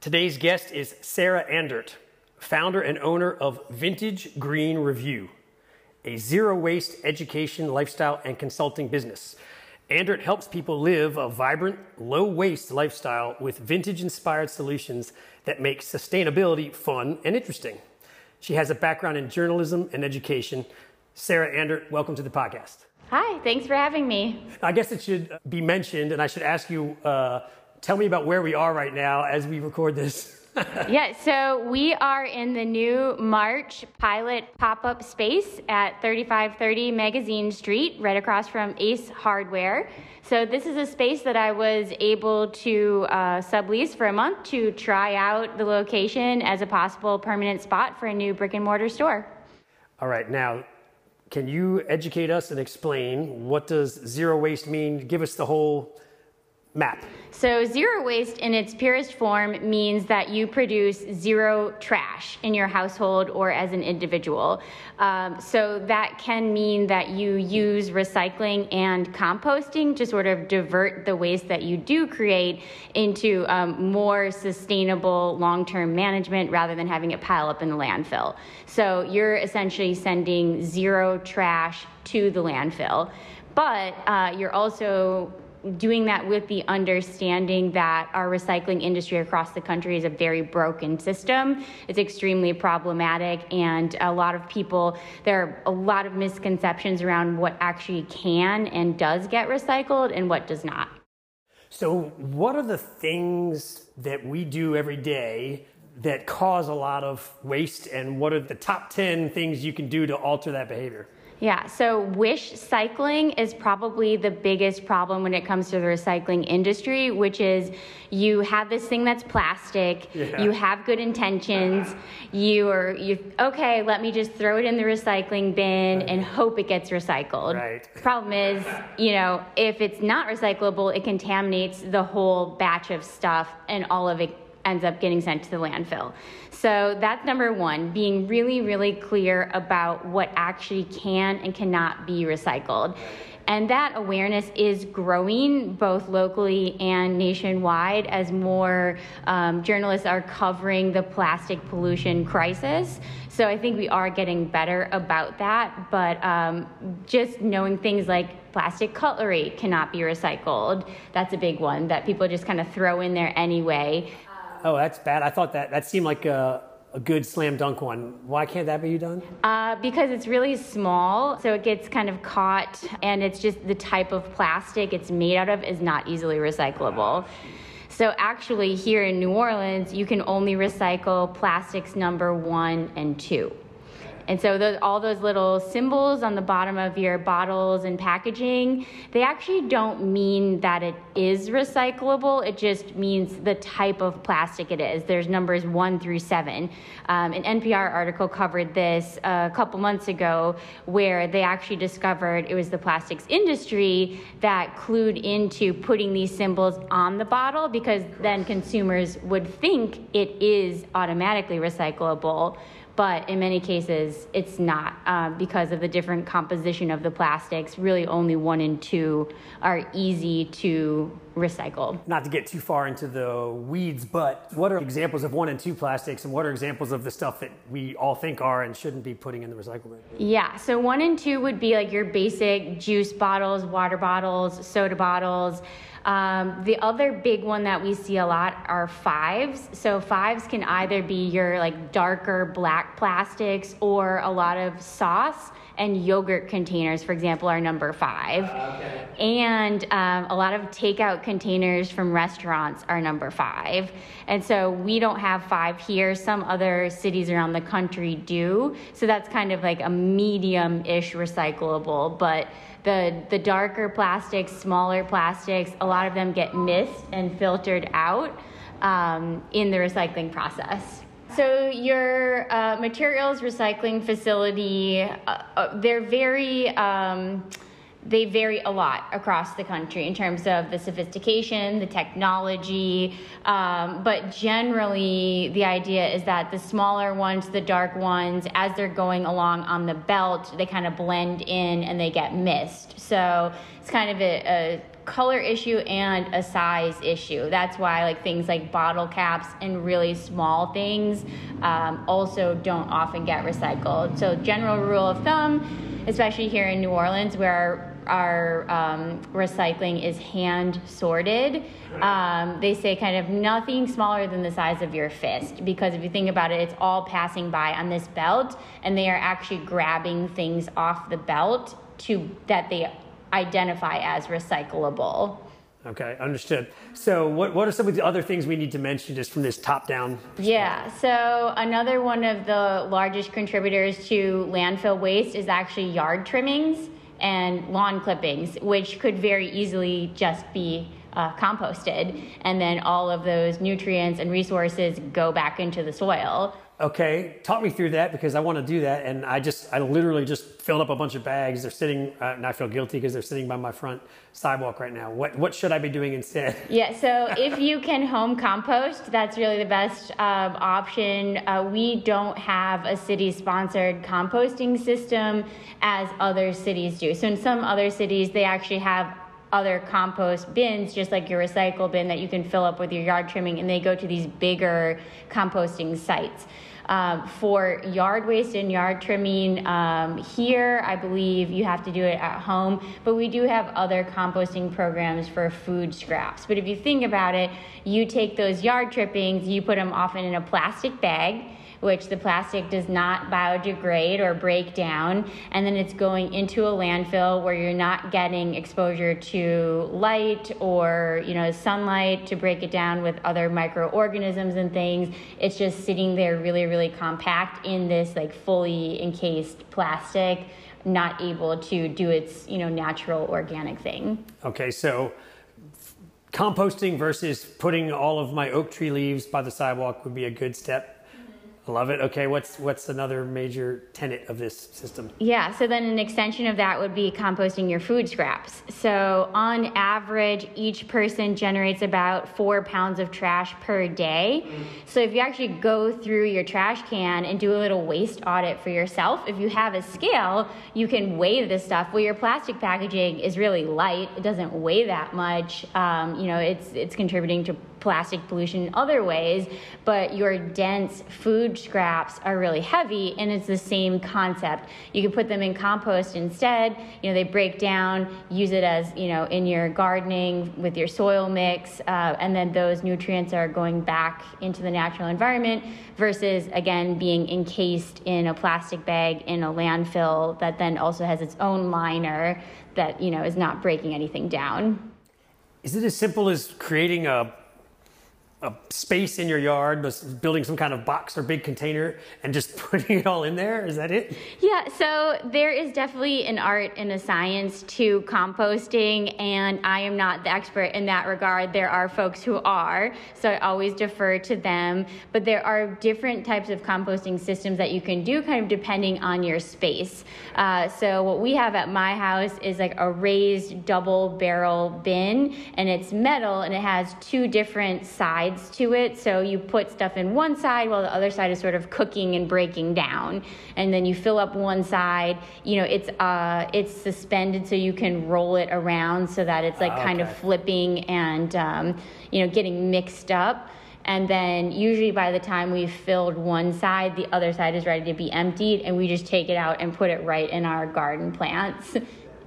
Today's guest is Sarah Andert, founder and owner of Vintage Green Revue, a zero waste education, lifestyle, and consulting business. Andert helps people live a vibrant, low waste lifestyle with vintage inspired solutions that make sustainability fun and interesting. She has a background in journalism and education. Sarah Andert, welcome to the podcast. Hi, thanks for having me. I guess it should be mentioned, and I should ask you uh, tell me about where we are right now as we record this. yeah, so we are in the new March pilot pop up space at 3530 Magazine Street, right across from Ace Hardware. So, this is a space that I was able to uh, sublease for a month to try out the location as a possible permanent spot for a new brick and mortar store. All right, now, can you educate us and explain what does zero waste mean? Give us the whole map. So, zero waste in its purest form means that you produce zero trash in your household or as an individual. Um, so, that can mean that you use recycling and composting to sort of divert the waste that you do create into um, more sustainable long term management rather than having it pile up in the landfill. So, you're essentially sending zero trash to the landfill. But uh, you're also doing that with the understanding that our recycling industry across the country is a very broken system. It's extremely problematic, and a lot of people, there are a lot of misconceptions around what actually can and does get recycled and what does not. So, what are the things that we do every day that cause a lot of waste, and what are the top 10 things you can do to alter that behavior? Yeah, so wish cycling is probably the biggest problem when it comes to the recycling industry, which is you have this thing that's plastic, yeah. you have good intentions, you are you okay, let me just throw it in the recycling bin and hope it gets recycled. Right. Problem is, you know, if it's not recyclable, it contaminates the whole batch of stuff and all of it ends up getting sent to the landfill. So that's number one, being really, really clear about what actually can and cannot be recycled. And that awareness is growing both locally and nationwide as more um, journalists are covering the plastic pollution crisis. So I think we are getting better about that. But um, just knowing things like plastic cutlery cannot be recycled, that's a big one that people just kind of throw in there anyway. Oh, that's bad. I thought that that seemed like a, a good slam dunk one. Why can't that be done? Uh, because it's really small, so it gets kind of caught, and it's just the type of plastic it's made out of is not easily recyclable. So actually, here in New Orleans, you can only recycle plastics number one and two. And so those, all those little symbols on the bottom of your bottles and packaging, they actually don't mean that it is recyclable. It just means the type of plastic it is. There's numbers one through seven. Um, an NPR article covered this a couple months ago where they actually discovered it was the plastics industry that clued into putting these symbols on the bottle because then consumers would think it is automatically recyclable but in many cases it's not uh, because of the different composition of the plastics. Really, only one and two are easy to recycle. Not to get too far into the weeds, but what are examples of one and two plastics and what are examples of the stuff that we all think are and shouldn't be putting in the recycle bin? Yeah, so one and two would be like your basic juice bottles, water bottles, soda bottles. Um, the other big one that we see a lot are fives. So fives can either be your like darker black plastics or a lot of sauce and yogurt containers, for example, are number five. Uh, okay. And um, a lot of takeout containers from restaurants are number five. And so we don't have five here. Some other cities around the country do. So that's kind of like a medium ish recyclable. But the, the darker plastics, smaller plastics, a lot of them get missed and filtered out. um, in the recycling process. So your uh, materials recycling facility, uh, uh, they're very. Um, they vary a lot across the country in terms of the sophistication, the technology, um, but generally the idea is that the smaller ones, the dark ones, as they're going along on the belt, they kind of blend in and they get missed. So it's kind of a, a color issue and a size issue. That's why like things like bottle caps and really small things um, also don't often get recycled. So general rule of thumb, especially here in New Orleans, where our um, recycling is hand sorted. Um, they say kind of nothing smaller than the size of your fist because if you think about it, it's all passing by on this belt, and they are actually grabbing things off the belt to that they identify as recyclable. Okay, understood. So, what, what are some of the other things we need to mention just from this top down? Yeah, so another one of the largest contributors to landfill waste is actually yard trimmings and lawn clippings, which could very easily just be uh, composted. And then all of those nutrients and resources go back into the soil. Okay, talk me through that because I want to do that, and I just I literally just filled up a bunch of bags. They're sitting, uh, and I feel guilty because they're sitting by my front sidewalk right now. What what should I be doing instead? Yeah, so if you can home compost, that's really the best um, option. Uh, we don't have a city-sponsored composting system as other cities do. So in some other cities, they actually have other compost bins, just like your recycle bin that you can fill up with your yard trimming, and they go to these bigger composting sites. Um, for yard waste and yard trimming, um, here I believe you have to do it at home, but we do have other composting programs for food scraps. But if you think about it, you take those yard trippings, you put them often in a plastic bag which the plastic does not biodegrade or break down, and then it's going into a landfill where you're not getting exposure to light or you know sunlight to break it down with other microorganisms and things. It's just sitting there really, really compact in this like fully encased plastic not able to do its you know natural organic thing. Okay, so composting versus putting all of my oak tree leaves by the sidewalk would be a good step Love it. Okay, what's what's another major tenet of this system? Yeah, so then an extension of that would be composting your food scraps. So on average, each person generates about four pounds of trash per day. So if you actually go through your trash can and do a little waste audit for yourself, if you have a scale, you can weigh this stuff. Well, your plastic packaging is really light; it doesn't weigh that much. Um, you know, it's it's contributing to plastic pollution in other ways, but your dense food scraps are really heavy, and it's the same concept. You can put them in compost instead. You know, they break down. Use it as you know in your gardening with your soil mix, uh, and then those nutrients are going back into the natural environment. Versus again being encased in a plastic bag in a landfill that then also has its own liner that you know is not breaking anything down. Is it as simple as creating a a space in your yard, building some kind of box or big container and just putting it all in there? Is that it? Yeah, so there is definitely an art and a science to composting, and I am not the expert in that regard. There are folks who are, so I always defer to them. But there are different types of composting systems that you can do kind of depending on your space. Uh, so, what we have at my house is like a raised double barrel bin, and it's metal and it has two different sides sides to it. So you put stuff in one side while the other side is sort of cooking and breaking down. And then you fill up one side. You know, it's uh, it's suspended so you can roll it around so that it's like kind of flipping and um, you know getting mixed up. And then usually by the time we've filled one side, the other side is ready to be emptied, and we just take it out and put it right in our garden plants.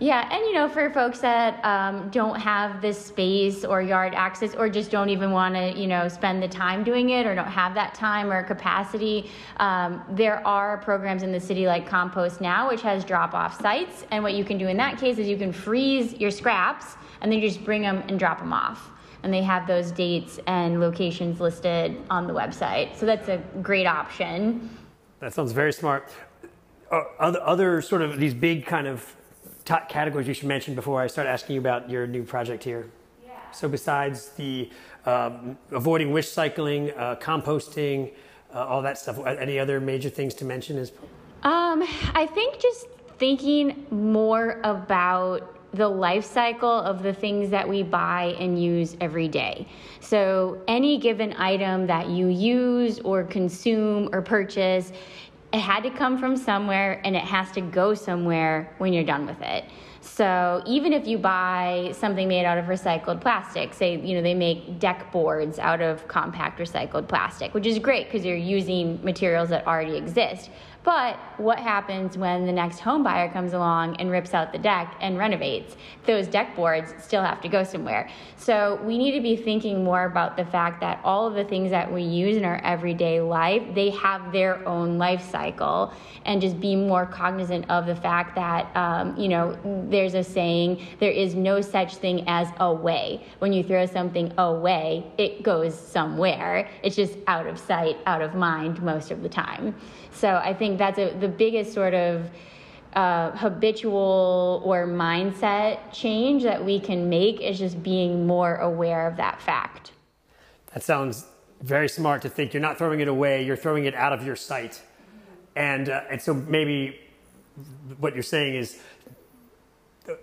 Yeah, and you know, for folks that um, don't have this space or yard access, or just don't even want to, you know, spend the time doing it, or don't have that time or capacity, um, there are programs in the city like Compost Now, which has drop-off sites. And what you can do in that case is you can freeze your scraps, and then you just bring them and drop them off. And they have those dates and locations listed on the website. So that's a great option. That sounds very smart. Uh, other, other sort of these big kind of top categories you should mention before I start asking you about your new project here? Yeah. So besides the um, avoiding wish cycling, uh, composting, uh, all that stuff, any other major things to mention? Is um, I think just thinking more about the life cycle of the things that we buy and use every day. So, any given item that you use or consume or purchase, it had to come from somewhere and it has to go somewhere when you're done with it. So even if you buy something made out of recycled plastic, say, you know, they make deck boards out of compact recycled plastic, which is great because you're using materials that already exist. But what happens when the next home buyer comes along and rips out the deck and renovates? Those deck boards still have to go somewhere. So we need to be thinking more about the fact that all of the things that we use in our everyday life, they have their own life cycle, and just be more cognizant of the fact that um, you know there's a saying there is no such thing as away. When you throw something away, it goes somewhere. It's just out of sight, out of mind most of the time. So I think that's a, the biggest sort of uh, habitual or mindset change that we can make is just being more aware of that fact. That sounds very smart to think you're not throwing it away, you're throwing it out of your sight. And, uh, and so maybe what you're saying is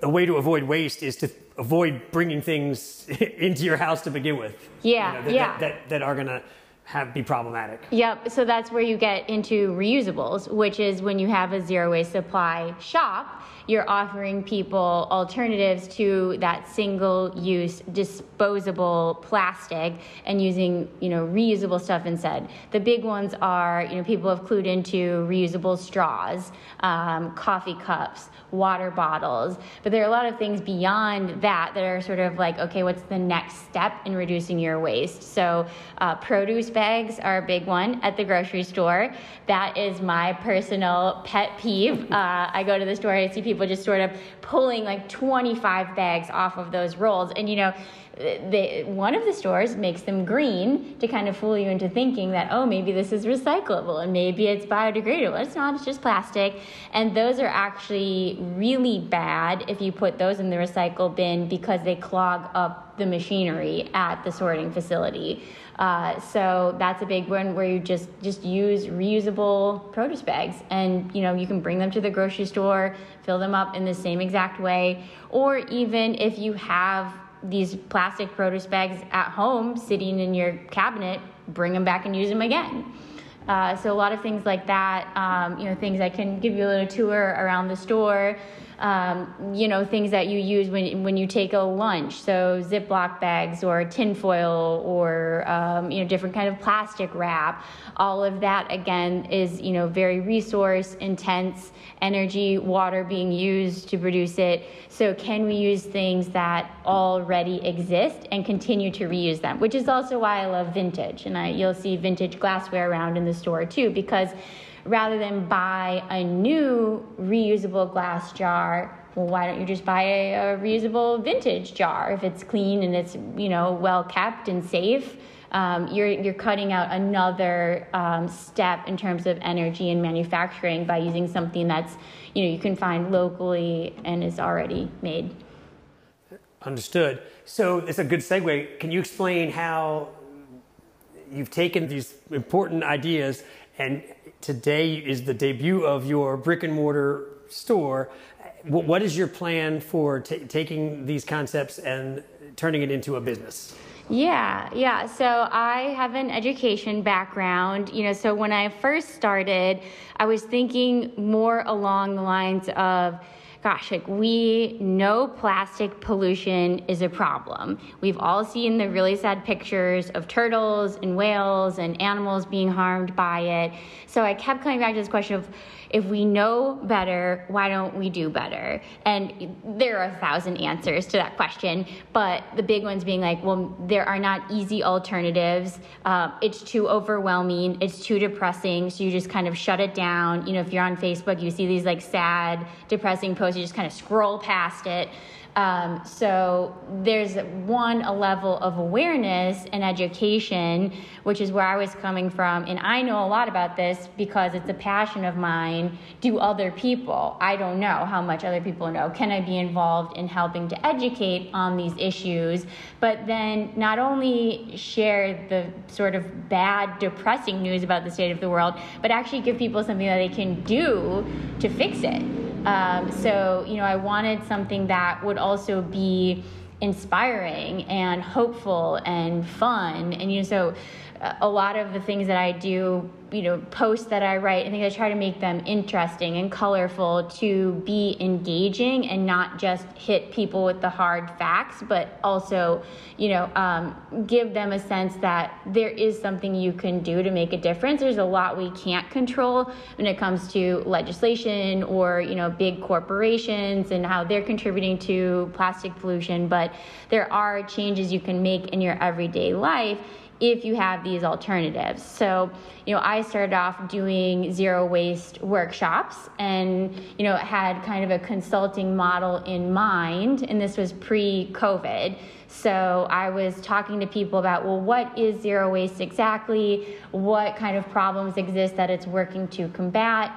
a way to avoid waste is to avoid bringing things into your house to begin with. Yeah, you know, that, yeah. That, that, that are going to have be problematic. Yep. So that's where you get into reusables, which is when you have a zero waste supply shop, you're offering people alternatives to that single use disposable plastic and using, you know, reusable stuff instead. The big ones are, you know, people have clued into reusable straws, um, coffee cups, water bottles. But there are a lot of things beyond that that are sort of like, okay, what's the next step in reducing your waste? So, uh, produce bags are a big one at the grocery store. That is my personal pet peeve. Uh, I go to the store, I see people just sort of pulling like 25 bags off of those rolls. And, you know, they, one of the stores makes them green to kind of fool you into thinking that oh maybe this is recyclable and maybe it's biodegradable. It's not it's just plastic. And those are actually really bad if you put those in the recycle bin because they clog up the machinery at the sorting facility. Uh, so that's a big one where you just just use reusable produce bags and you know you can bring them to the grocery store fill them up in the same exact way. Or even if you have these plastic produce bags at home sitting in your cabinet, bring them back and use them again. Uh, so a lot of things like that, um, you know, things I can give you a little tour around the store um, you know, things that you use when, when you take a lunch. So Ziploc bags or tinfoil or, um, you know, different kind of plastic wrap. All of that, again, is, you know, very resource intense, energy, water being used to produce it. So can we use things that already exist and continue to reuse them? Which is also why I love vintage. And I, you'll see vintage glassware around in the store too, because rather than buy a new reusable glass jar well why don't you just buy a, a reusable vintage jar? If it's clean and it's you know well kept and safe um, you're, you're cutting out another um, step in terms of energy and manufacturing by using something that's you know you can find locally and is already made. Understood. So it's a good segue. Can you explain how you've taken these important ideas and today is the debut of your brick and mortar store. What is your plan for taking these concepts and turning it into a business? Yeah, yeah. So I have an education background, you know, so when I first started, I was thinking more along the lines of gosh, like we know plastic pollution is a problem. We've all seen the really sad pictures of turtles and whales and animals being harmed by it. So I kept coming back to this question of if we know better, why don't we do better? And there are a thousand answers to that question, but the big ones being like, well, there are not easy alternatives. Uh, it's too overwhelming. It's too depressing. So you just kind of shut it down. You know, if you're on Facebook, you see these like sad, depressing posts, you just kind of scroll past it. Um, so there's one a level of awareness and education, which is where I was coming from, and I know a lot about this because it's a passion of mine. Do other people? I don't know how much other people know. Can I be involved in helping to educate on these issues? But then not only share the sort of bad, depressing news about the state of the world, but actually give people something that they can do to fix it. Um, so, you know, I wanted something that would also be inspiring and hopeful and fun. And, you know, so a lot of the things that I do you know posts that I write. I think I try to make them interesting and colorful to be engaging and not just hit people with the hard facts, but also you know um, give them a sense that there is something you can do to make a difference. There's a lot we can't control when it comes to legislation or you know big corporations and how they're contributing to plastic pollution, but there are changes you can make in your everyday life if you have these alternatives. So, you know, I started off doing zero waste workshops and, you know, had kind of a consulting model in mind, and this was pre COVID. So I was talking to people about, well, what is zero waste exactly? What kind of problems exist that it's working to combat?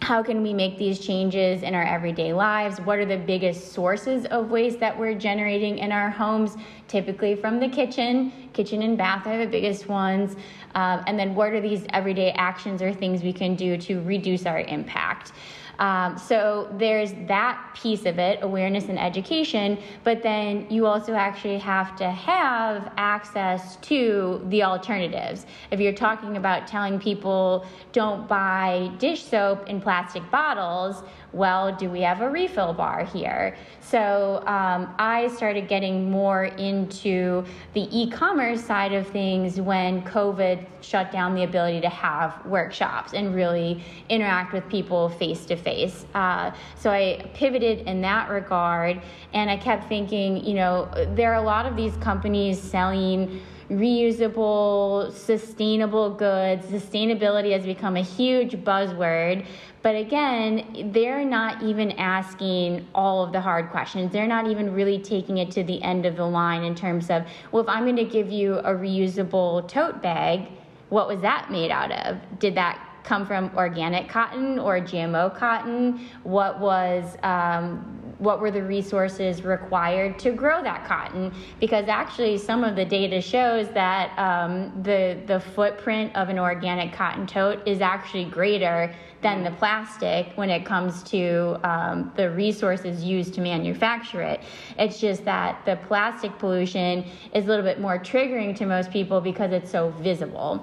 How can we make these changes in our everyday lives? What are the biggest sources of waste that we're generating in our homes? Typically from the kitchen, kitchen and bath are the biggest ones. Um, and then what are these everyday actions or things we can do to reduce our impact? Um, so there's that piece of it, awareness and education, but then you also actually have to have access to the alternatives. If you're talking about telling people don't buy dish soap in plastic bottles, well, do we have a refill bar here? So um, I started getting more into the e commerce side of things when COVID shut down the ability to have workshops and really interact with people face to face. So I pivoted in that regard and I kept thinking, you know, there are a lot of these companies selling reusable, sustainable goods. Sustainability has become a huge buzzword. But again, they're not even asking all of the hard questions. They're not even really taking it to the end of the line in terms of, well, if I'm going to give you a reusable tote bag, what was that made out of? Did that come from organic cotton or GMO cotton? What was um, what were the resources required to grow that cotton? Because actually, some of the data shows that um, the the footprint of an organic cotton tote is actually greater than the plastic when it comes to um, the resources used to manufacture it. It's just that the plastic pollution is a little bit more triggering to most people because it's so visible.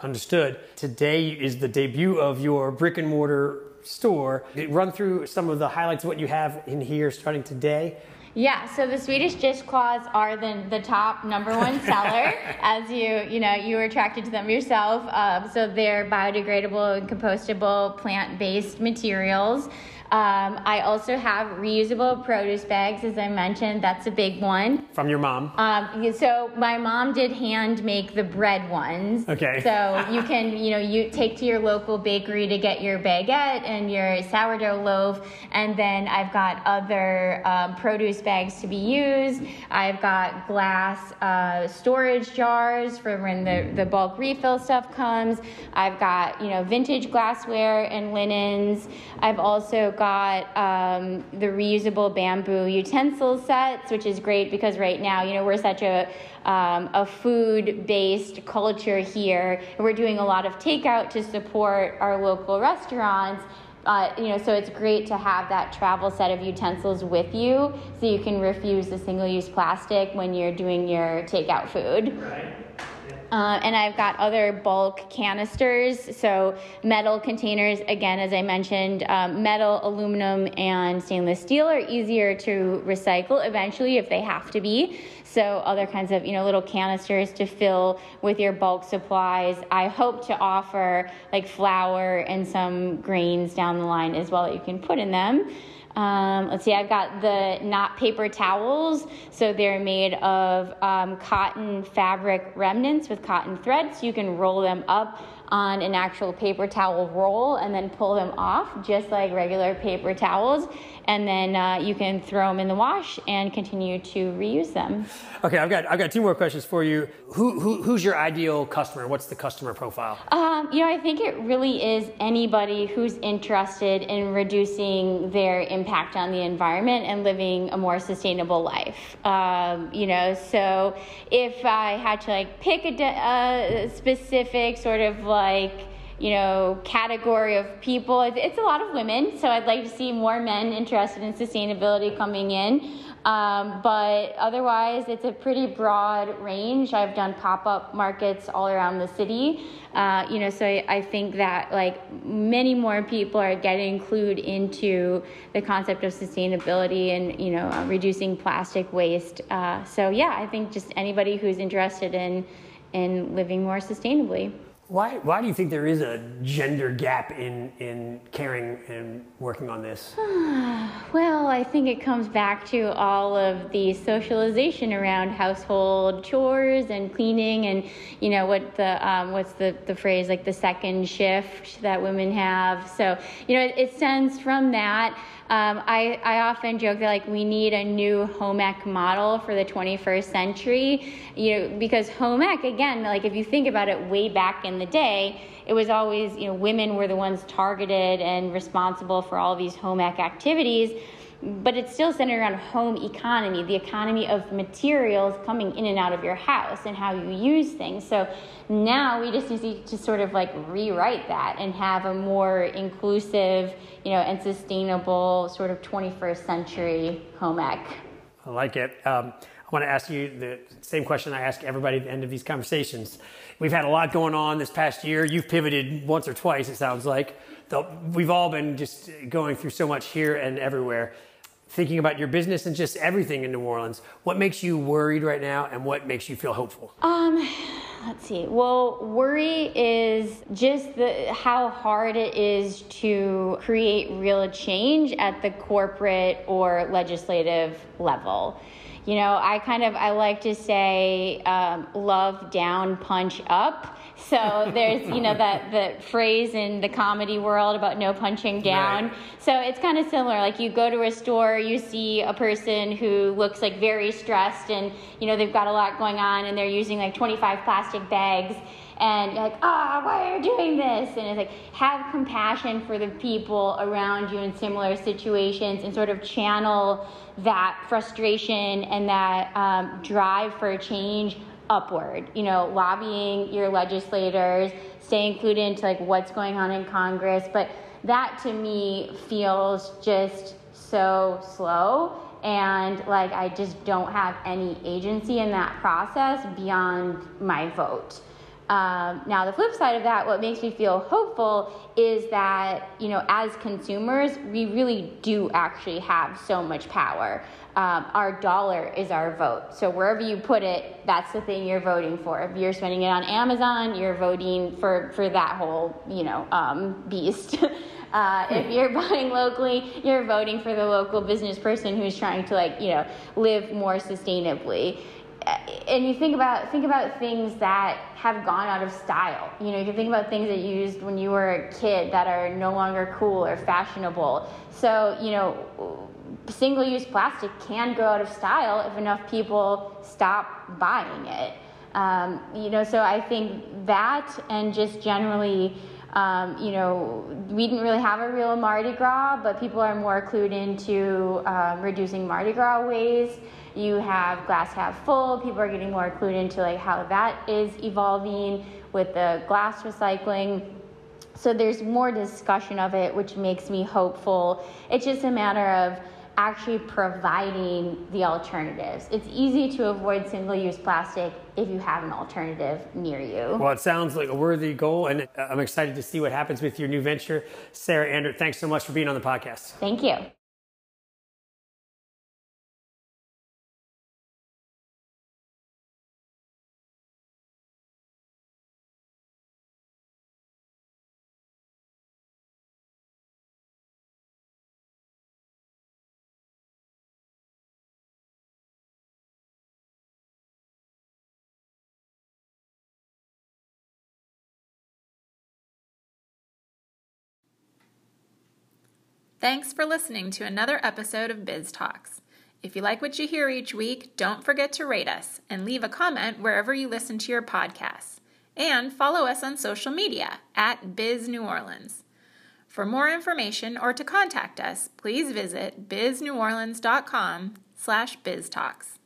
Understood. Today is the debut of your brick and mortar store. Run through some of the highlights of what you have in here starting today. Yeah, so the Swedish dishcloths are the, the top number one seller, as you you know you were attracted to them yourself. Um, so they're biodegradable and compostable plant based materials. Um, I also have reusable produce bags, as I mentioned. That's a big one. From your mom? Um, so my mom did hand make the bread ones. Okay. So you can, you know, you take to your local bakery to get your baguette and your sourdough loaf, and then I've got other um, produce bags to be used. I've got glass uh, storage jars for when the, the bulk refill stuff comes. I've got, you know, vintage glassware and linens. I've also got um, the reusable bamboo utensil sets, which is great because right now, you know, we're such a um, a food-based culture here, we're doing a lot of takeout to support our local restaurants. Uh, you know, so it's great to have that travel set of utensils with you, so you can refuse the single-use plastic when you're doing your takeout food. Right. Uh, and I've got other bulk canisters, so metal containers. Again, as I mentioned, um, metal, aluminum, and stainless steel are easier to recycle eventually if they have to be. So other kinds of you know little canisters to fill with your bulk supplies. I hope to offer like flour and some grains down the line as well that you can put in them. Um, let's see, I've got the not paper towels. So they're made of um, cotton fabric remnants with cotton thread. So you can roll them up on an actual paper towel roll and then pull them off just like regular paper towels and then uh, you can throw them in the wash and continue to reuse them. Okay, I've got I've got two more questions for you. Who, who who's your ideal customer? What's the customer profile? Um, you know, I think it really is anybody who's interested in reducing their impact on the environment and living a more sustainable life. Um, you know, so if I had to like pick a, a specific sort of like you know, category of people. It's a lot of women, so I'd like to see more men interested in sustainability coming in. Um, but otherwise, it's a pretty broad range. I've done pop up markets all around the city. Uh, you know, so I, I, think that like many more people are getting included into the concept of sustainability and you know uh, reducing plastic waste. Uh, so yeah, I think just anybody who's interested in in living more sustainably. Why, why do you think there is a gender gap in, in caring and working on this? well, I think it comes back to all of the socialization around household chores and cleaning and, you know, what the, um, what's the, the phrase, like the second shift that women have. So, you know, it, it stems from that. Um, I, I often joke that like we need a new home ec model for the 21st century, you know, because home ec again, like if you think about it, way back in the day, it was always you know women were the ones targeted and responsible for all these home ec activities but it's still centered around home economy, the economy of materials coming in and out of your house and how you use things. So now we just need to sort of like rewrite that and have a more inclusive, you know, and sustainable sort of 21st century home ec. I like it. Um, I want to ask you the same question I ask everybody at the end of these conversations. We've had a lot going on this past year. You've pivoted once or twice, it sounds like. We've all been just going through so much here and everywhere thinking about your business and just everything in New Orleans. What makes you worried right now and what makes you feel hopeful? Um, let's see. Well, worry is just the how hard it is to create real change at the corporate or legislative level. You know, I kind of I like to say um, love down, punch up so there's, you know, that the phrase in the comedy world about no punching down. Right. So it's kind of similar. Like you go to a store, you see a person who looks like very stressed and, you know, they've got a lot going on and they're using like 25 plastic bags and like, ah, oh, why are you doing this? And it's like, have compassion for the people around you in similar situations and sort of channel that frustration and that um, drive for change upward, you know, lobbying your legislators, stay included into like what's going on in Congress. But that to me feels just so slow and like I just don't have any agency in that process beyond my vote. Um, now, the flip side of that, what makes me feel hopeful is that, you know, as consumers, we really do actually have so much power. Um, our dollar is our vote. So wherever you put it, that's the thing you're voting for. If you're spending it on Amazon, you're voting for, for that whole, you know, um, beast. Uh, if you're buying locally, you're voting for the local business person who's trying to like you know live more sustainably and you think about think about things that have gone out of style. You know, you can think about things that you used when you were a kid that are no longer cool or fashionable. So, you know, single-use plastic can go out of style if enough people stop buying it. Um, you know, so I think that and just generally, um, you know, we didn't really have a real Mardi Gras, but people are more clued into um, reducing Mardi Gras waste. You have glass half full. People are getting more clued into like how that is evolving with the glass recycling. So there's more discussion of it, which makes me hopeful. It's just a matter of actually providing the alternatives. It's easy to avoid single use plastic if you have an alternative near you. Well, it sounds like a worthy goal, and uh, I'm excited to see what happens with your new venture. Sarah Andert, thanks so much for being on the podcast. Thank you. Thanks for listening to another episode of Biz Talks. If you like what you hear each week, don't forget to rate us and leave a comment wherever you listen to your podcasts. And follow us on social media at Biz New Orleans. For more information or to contact us, please visit bizneworleans.com slash biztalks.